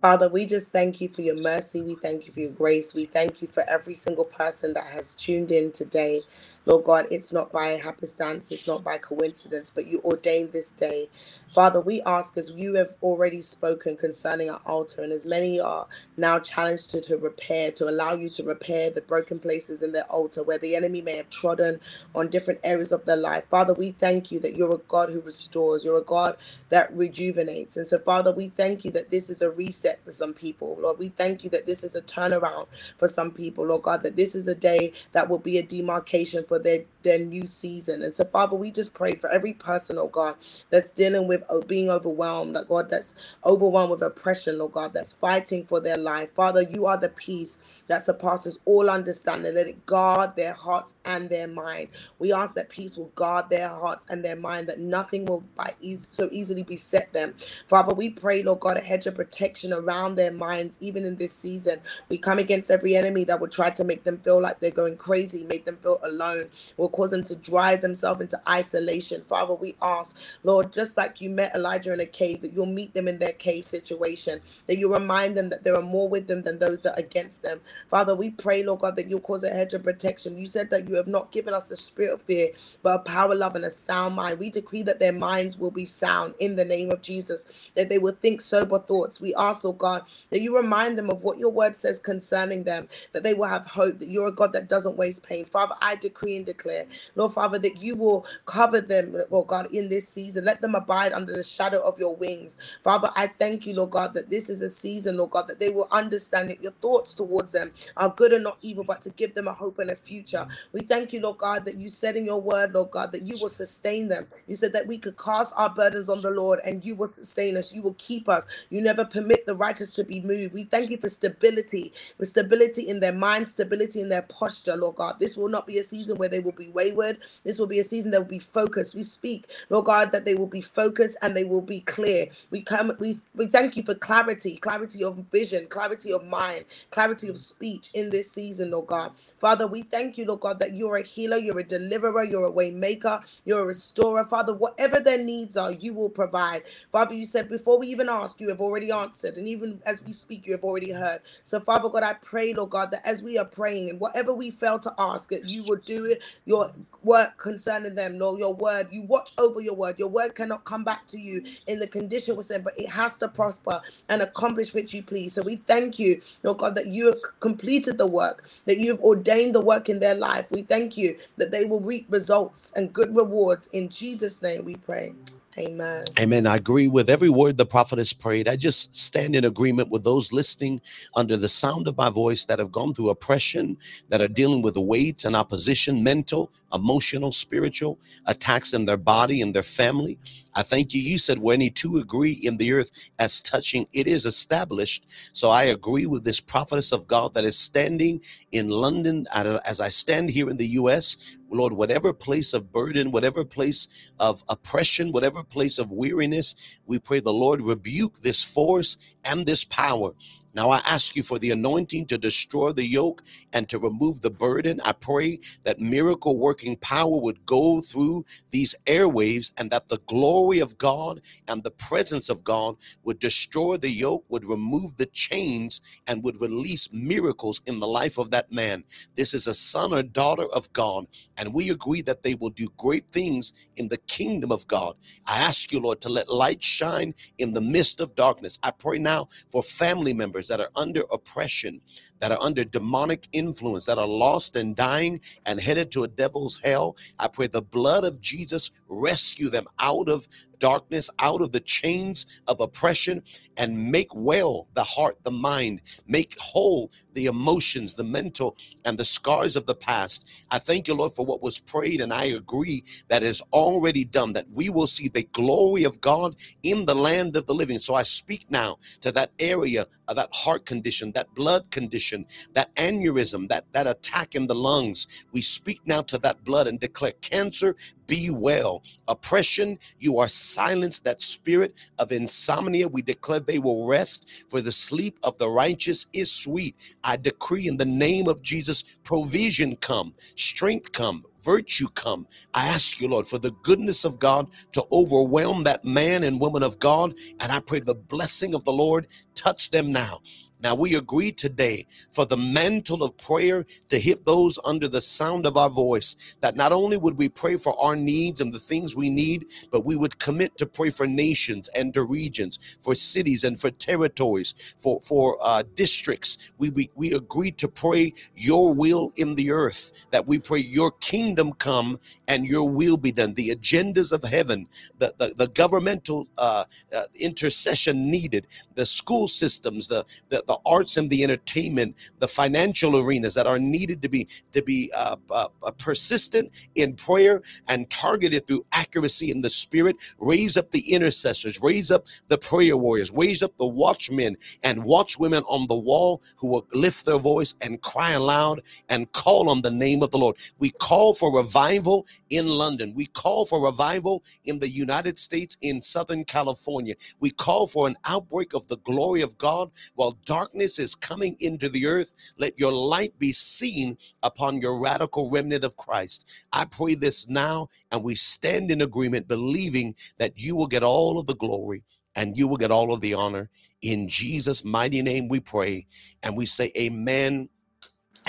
Father, we just thank you for your mercy. We thank you for your grace. We thank you for every single person that has tuned in today. Lord God, it's not by happenstance, it's not by coincidence, but you ordained this day. Father, we ask as you have already spoken concerning our altar, and as many are now challenged to, to repair, to allow you to repair the broken places in their altar where the enemy may have trodden on different areas of their life. Father, we thank you that you're a God who restores, you're a God that rejuvenates. And so, Father, we thank you that this is a reset for some people. Lord, we thank you that this is a turnaround for some people. Lord God, that this is a day that will be a demarcation for their, their new season. And so, Father, we just pray for every person, oh God, that's dealing with oh, being overwhelmed, that God, that's overwhelmed with oppression, oh God, that's fighting for their life. Father, you are the peace that surpasses all understanding. Let it guard their hearts and their mind. We ask that peace will guard their hearts and their mind, that nothing will by easy, so easily beset them. Father, we pray, Lord God, a hedge of protection around their minds, even in this season. We come against every enemy that would try to make them feel like they're going crazy, make them feel alone, will cause them to drive themselves into isolation. Father, we ask, Lord, just like you met Elijah in a cave, that you'll meet them in their cave situation, that you remind them that there are more with them than those that are against them. Father, we pray, Lord God, that you'll cause a hedge of protection. You said that you have not given us the spirit of fear, but a power, love, and a sound mind. We decree that their minds will be sound in the name of Jesus, that they will think sober thoughts. We ask, oh God, that you remind them of what your word says concerning them, that they will have hope, that you're a God that doesn't waste pain. Father, I decree and declare, Lord Father, that you will cover them, Lord God, in this season. Let them abide under the shadow of your wings. Father, I thank you, Lord God, that this is a season, Lord God, that they will understand that your thoughts towards them are good and not evil, but to give them a hope and a future. We thank you, Lord God, that you said in your word, Lord God, that you will sustain them. You said that we could cast our burdens on the Lord and you will sustain us. You will keep us. You never permit the righteous to be moved. We thank you for stability, for stability in their mind, stability in their posture, Lord God. This will not be a season where they will be wayward. This will be a season that will be focused. We speak, Lord God, that they will be focused and they will be clear. We come, we, we thank you for clarity, clarity of vision, clarity of mind, clarity of speech in this season, Lord God. Father, we thank you, Lord God, that you're a healer, you're a deliverer, you're a way maker, you're a restorer. Father, whatever their needs are, you will provide. Father, you said before we even ask, you have already answered. And even as we speak, you have already heard. So, Father God, I pray, Lord God, that as we are praying and whatever we fail to ask, that you will do it, your work concerning them, Lord, your word. You watch over your word. Your word cannot come back to you in the condition we said, but it has to prosper and accomplish which you please. So we thank you, Lord God, that you have completed the work, that you have ordained the work in their life. We thank you that they will reap results and good rewards. In Jesus' name we pray. Amen. Amen. I agree with every word the prophet has prayed. I just stand in agreement with those listening under the sound of my voice that have gone through oppression, that are dealing with weights and opposition, mental, emotional, spiritual attacks in their body and their family. I thank you. You said, when any two agree in the earth as touching, it is established. So I agree with this prophetess of God that is standing in London as I stand here in the U.S. Lord, whatever place of burden, whatever place of oppression, whatever place of weariness, we pray the Lord rebuke this force and this power now I ask you for the anointing to destroy the yoke and to remove the burden. I pray that miracle working power would go through these airwaves and that the glory of God and the presence of God would destroy the yoke, would remove the chains, and would release miracles in the life of that man. This is a son or daughter of God, and we agree that they will do great things in the kingdom of God. I ask you, Lord, to let light shine in the midst of darkness. I pray now for family members that are under oppression, that are under demonic influence, that are lost and dying and headed to a devil's hell. I pray the blood of Jesus rescue them out of darkness, out of the chains of oppression, and make well the heart, the mind, make whole the emotions, the mental, and the scars of the past. I thank you, Lord, for what was prayed, and I agree that is already done, that we will see the glory of God in the land of the living. So I speak now to that area of that heart condition, that blood condition depression, that aneurysm, that, that attack in the lungs. We speak now to that blood and declare cancer, be well. Oppression, you are silenced. That spirit of insomnia, we declare they will rest, for the sleep of the righteous is sweet. I decree in the name of Jesus, provision come, strength come, virtue come. I ask you, Lord, for the goodness of God to overwhelm that man and woman of God. And I pray the blessing of the Lord touch them now. Now, we agree today for the mantle of prayer to hit those under the sound of our voice, that not only would we pray for our needs and the things we need, but we would commit to pray for nations and to regions, for cities and for territories, for, for uh, districts. We, we, we agree to pray your will in the earth, that we pray your kingdom come and your will be done. The agendas of heaven, the, the, the governmental uh, uh, intercession needed, the school systems, the, the the arts and the entertainment, the financial arenas that are needed to be to be uh, uh, uh, persistent in prayer and targeted through accuracy in the spirit. Raise up the intercessors, raise up the prayer warriors, raise up the watchmen and watchwomen on the wall who will lift their voice and cry aloud and call on the name of the Lord. We call for revival in London. We call for revival in the United States, in Southern California. We call for an outbreak of the glory of God while dark darkness is coming into the earth, let your light be seen upon your radical remnant of Christ. I pray this now, and we stand in agreement, believing that you will get all of the glory and you will get all of the honor. In Jesus' mighty name we pray, and we say, Amen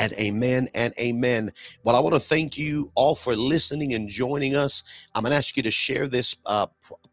and amen and amen. Well, I want to thank you all for listening and joining us. I'm going to ask you to share this uh,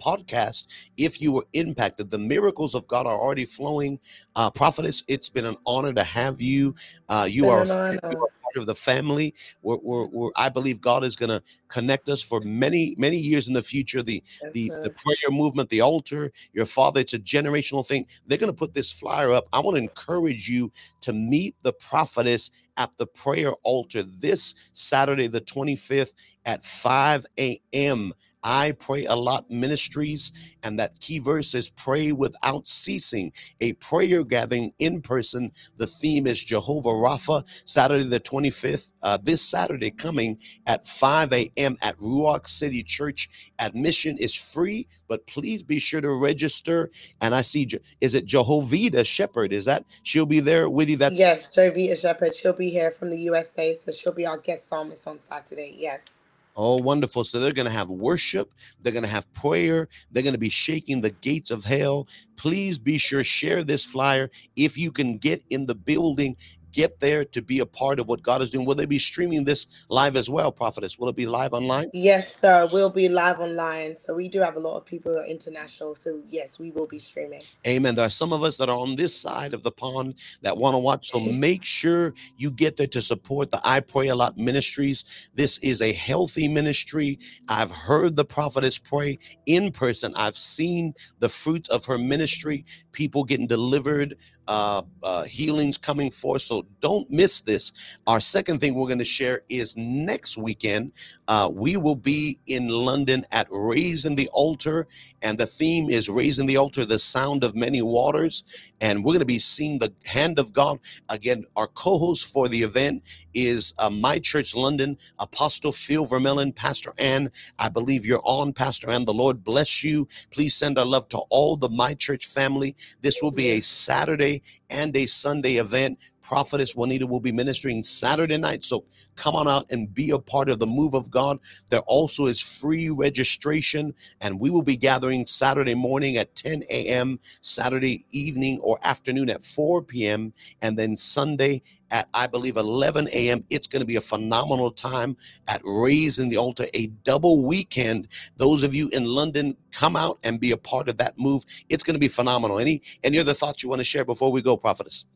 podcast if you were impacted. The miracles of God are already flowing. Uh, prophetess, it's been an honor to have you. Uh, you, are, you are part of the family. We're, we're, we're, I believe God is going to connect us for many, many years in the future. The yes, the, the prayer movement, the altar, your father, it's a generational thing. They're going to put this flyer up. I want to encourage you to meet the prophetess at the prayer altar this Saturday, the 25th at 5 a.m. I pray a lot ministries, and that key verse is pray without ceasing. A prayer gathering in person. The theme is Jehovah Rapha, Saturday the 25th, uh, this Saturday coming at 5 a.m. at Ruach City Church. Admission is free, but please be sure to register. And I see, is it Jehovita Shepherd? Is that she'll be there with you? That's yes, Jehovita Shepherd. She'll be here from the USA, so she'll be our guest psalmist on Saturday. Yes. Oh, wonderful. So they're going to have worship. They're going to have prayer. They're going to be shaking the gates of hell. Please be sure, share this flyer. If you can get in the building get there to be a part of what God is doing. Will they be streaming this live as well, Prophetess? Will it be live online? Yes, sir. We'll be live online. So we do have a lot of people international. So yes, we will be streaming. Amen. There are some of us that are on this side of the pond that want to watch. So make sure you get there to support the I Pray a Lot ministries. This is a healthy ministry. I've heard the prophetess pray in person. I've seen the fruits of her ministry, people getting delivered uh, uh, healings coming forth. So don't miss this. Our second thing we're going to share is next weekend. Uh, we will be in London at Raising the Altar, and the theme is Raising the Altar, the sound of many waters. And we're going to be seeing the hand of God. Again, our co host for the event is uh, My Church London, Apostle Phil Vermellen, Pastor Ann. I believe you're on, Pastor Ann. The Lord bless you. Please send our love to all the My Church family. This will be a Saturday and a Sunday event. Prophetess Juanita will be ministering Saturday night. So come on out and be a part of the move of God. There also is free registration, and we will be gathering Saturday morning at 10 a.m., Saturday evening or afternoon at 4 p.m., and then Sunday at I believe 11 a.m. It's going to be a phenomenal time at Raising the Altar, a double weekend. Those of you in London, come out and be a part of that move. It's going to be phenomenal. Any any other thoughts you want to share before we go, Prophetess?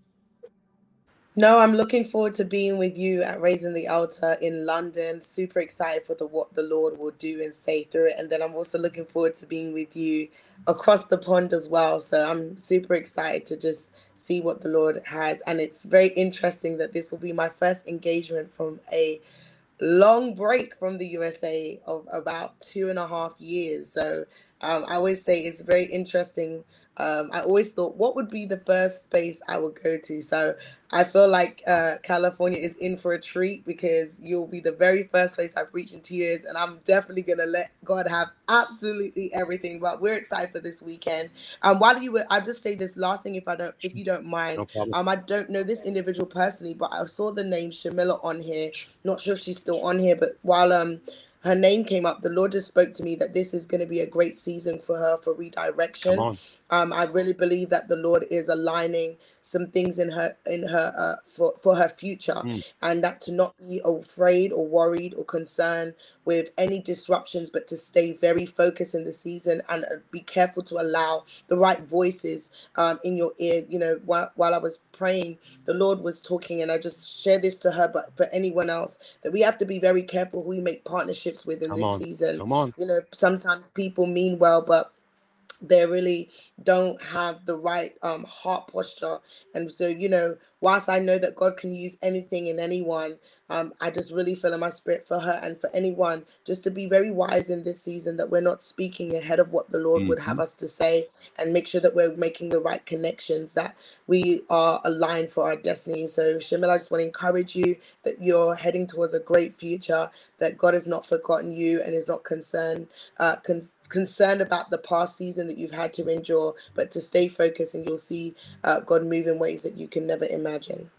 No, I'm looking forward to being with you at Raising the Altar in London. Super excited for the what the Lord will do and say through it. And then I'm also looking forward to being with you across the pond as well. So I'm super excited to just see what the Lord has. And it's very interesting that this will be my first engagement from a long break from the USA of about two and a half years. So Um, I always say it's very interesting um, I always thought, what would be the first space I would go to? So I feel like uh, California is in for a treat because you'll be the very first place I've reached in two years, and I'm definitely gonna let God have absolutely everything. But we're excited for this weekend. Um, while you were, I'll just say this last thing, if I don't, if you don't mind. No um, I don't know this individual personally, but I saw the name Shamilla on here. Not sure if she's still on here, but while um her name came up, the Lord just spoke to me that this is going to be a great season for her for redirection. Um, I really believe that the Lord is aligning some things in her in her uh, for for her future, mm. and that to not be afraid or worried or concerned with any disruptions, but to stay very focused in the season and uh, be careful to allow the right voices um, in your ear. You know, while, while I was praying, the Lord was talking, and I just share this to her, but for anyone else, that we have to be very careful who we make partnerships with in Come this on. season. Come on. You know, sometimes people mean well, but they really don't have the right um, heart posture. And so, you know, whilst I know that God can use anything and anyone, um, I just really feel in my spirit for her and for anyone just to be very wise in this season that we're not speaking ahead of what the Lord would have mm-hmm. us to say and make sure that we're making the right connections, that we are aligned for our destiny. So, Shamil, I just want to encourage you that you're heading towards a great future, that God has not forgotten you and is not concerned, uh, con- concerned about the past season that you've had to endure, but to stay focused and you'll see uh, God move in ways that you can never imagine.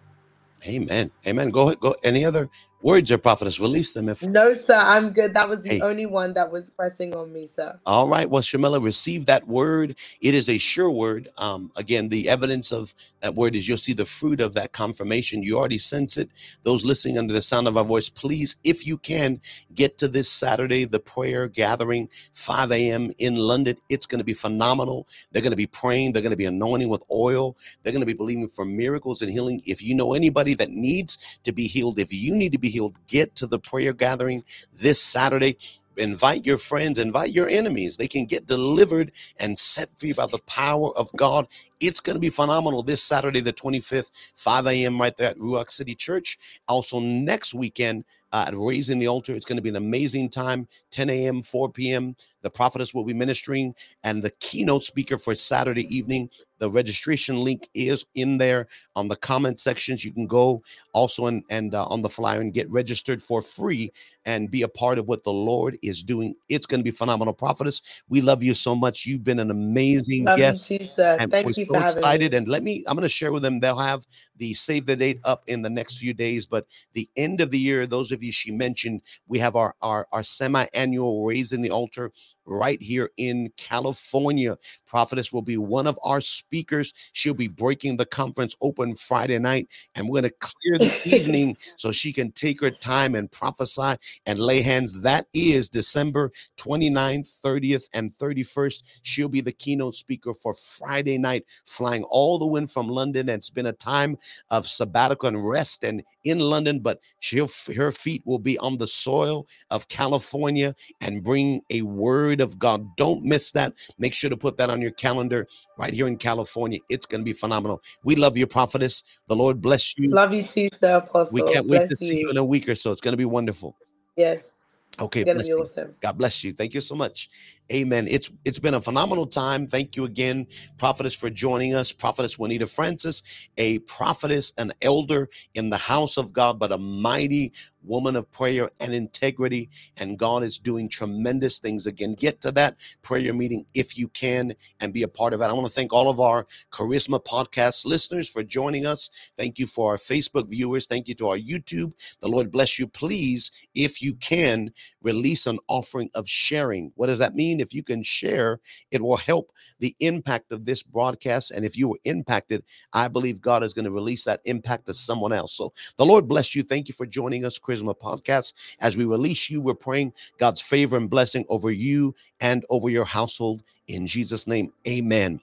Amen. Amen. Go ahead. Go. Any other words or prophetess? Release them. If no, sir, I'm good. That was the hey. only one that was pressing on me, sir. All right. Well, Shamila, receive that word. It is a sure word. Um, again, the evidence of that word is you'll see the fruit of that confirmation. You already sense it. Those listening under the sound of our voice, please, if you can, get to this Saturday, the prayer gathering, 5 a.m. in London. It's going to be phenomenal. They're going to be praying. They're going to be anointing with oil. They're going to be believing for miracles and healing. If you know anybody that needs to be healed, if you need to be healed, get to the prayer gathering this Saturday. Invite your friends, invite your enemies. They can get delivered and set free by the power of God. It's going to be phenomenal this Saturday, the 25th, 5 a.m., right there at Ruach City Church. Also, next weekend, uh, at Raising the Altar. It's going to be an amazing time, 10 a.m., 4 p.m. The prophetess will be ministering, and the keynote speaker for Saturday evening the registration link is in there on the comment sections. You can go also and and uh, on the flyer and get registered for free and be a part of what the Lord is doing. It's going to be phenomenal. Prophetess, we love you so much. You've been an amazing love guest. You. And Thank you so for excited. Me. And let me, I'm going to share with them. They'll have the save the date up in the next few days. But the end of the year, those of you she mentioned, we have our our, our semi-annual raising the altar right here in California. Prophetess will be one of our speakers. She'll be breaking the conference open Friday night, and we're going to clear the evening so she can take her time and prophesy and lay hands. That is December 29th, 30th, and 31st. She'll be the keynote speaker for Friday night, flying all the way from London. And it's been a time of sabbatical and rest and in London, but she'll her feet will be on the soil of California and bring a word of God. Don't miss that. Make sure to put that on your calendar right here in California. It's going to be phenomenal. We love you, prophetess. The Lord bless you. Love you too, sir, Apostle. We can't bless wait to you. see you in a week or so. It's going to be wonderful. Yes. Okay, gonna be awesome. God bless you. Thank you so much. Amen. It's it's been a phenomenal time. Thank you again, prophetess, for joining us. Prophetess Juanita Frances, a prophetess, an elder in the house of God, but a mighty woman of prayer and integrity. And God is doing tremendous things. Again, get to that prayer meeting if you can and be a part of it. I want to thank all of our Charisma Podcast listeners for joining us. Thank you for our Facebook viewers. Thank you to our YouTube. The Lord bless you. Please, if you can, release an offering of sharing. What does that mean? If you can share, it will help the impact of this broadcast. And if you were impacted, I believe God is going to release that impact to someone else. So the Lord bless you. Thank you for joining us, Charisma Podcast. As we release you, we're praying God's favor and blessing over you and over your household. In Jesus' name, amen.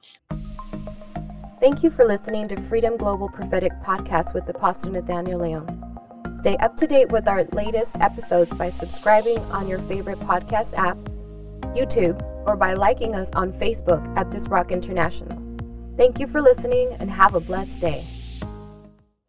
Thank you for listening to Freedom Global Prophetic Podcast with Apostle Nathaniel Leon. Stay up to date with our latest episodes by subscribing on your favorite podcast app YouTube, or by liking us on Facebook at This Rock International. Thank you for listening and have a blessed day.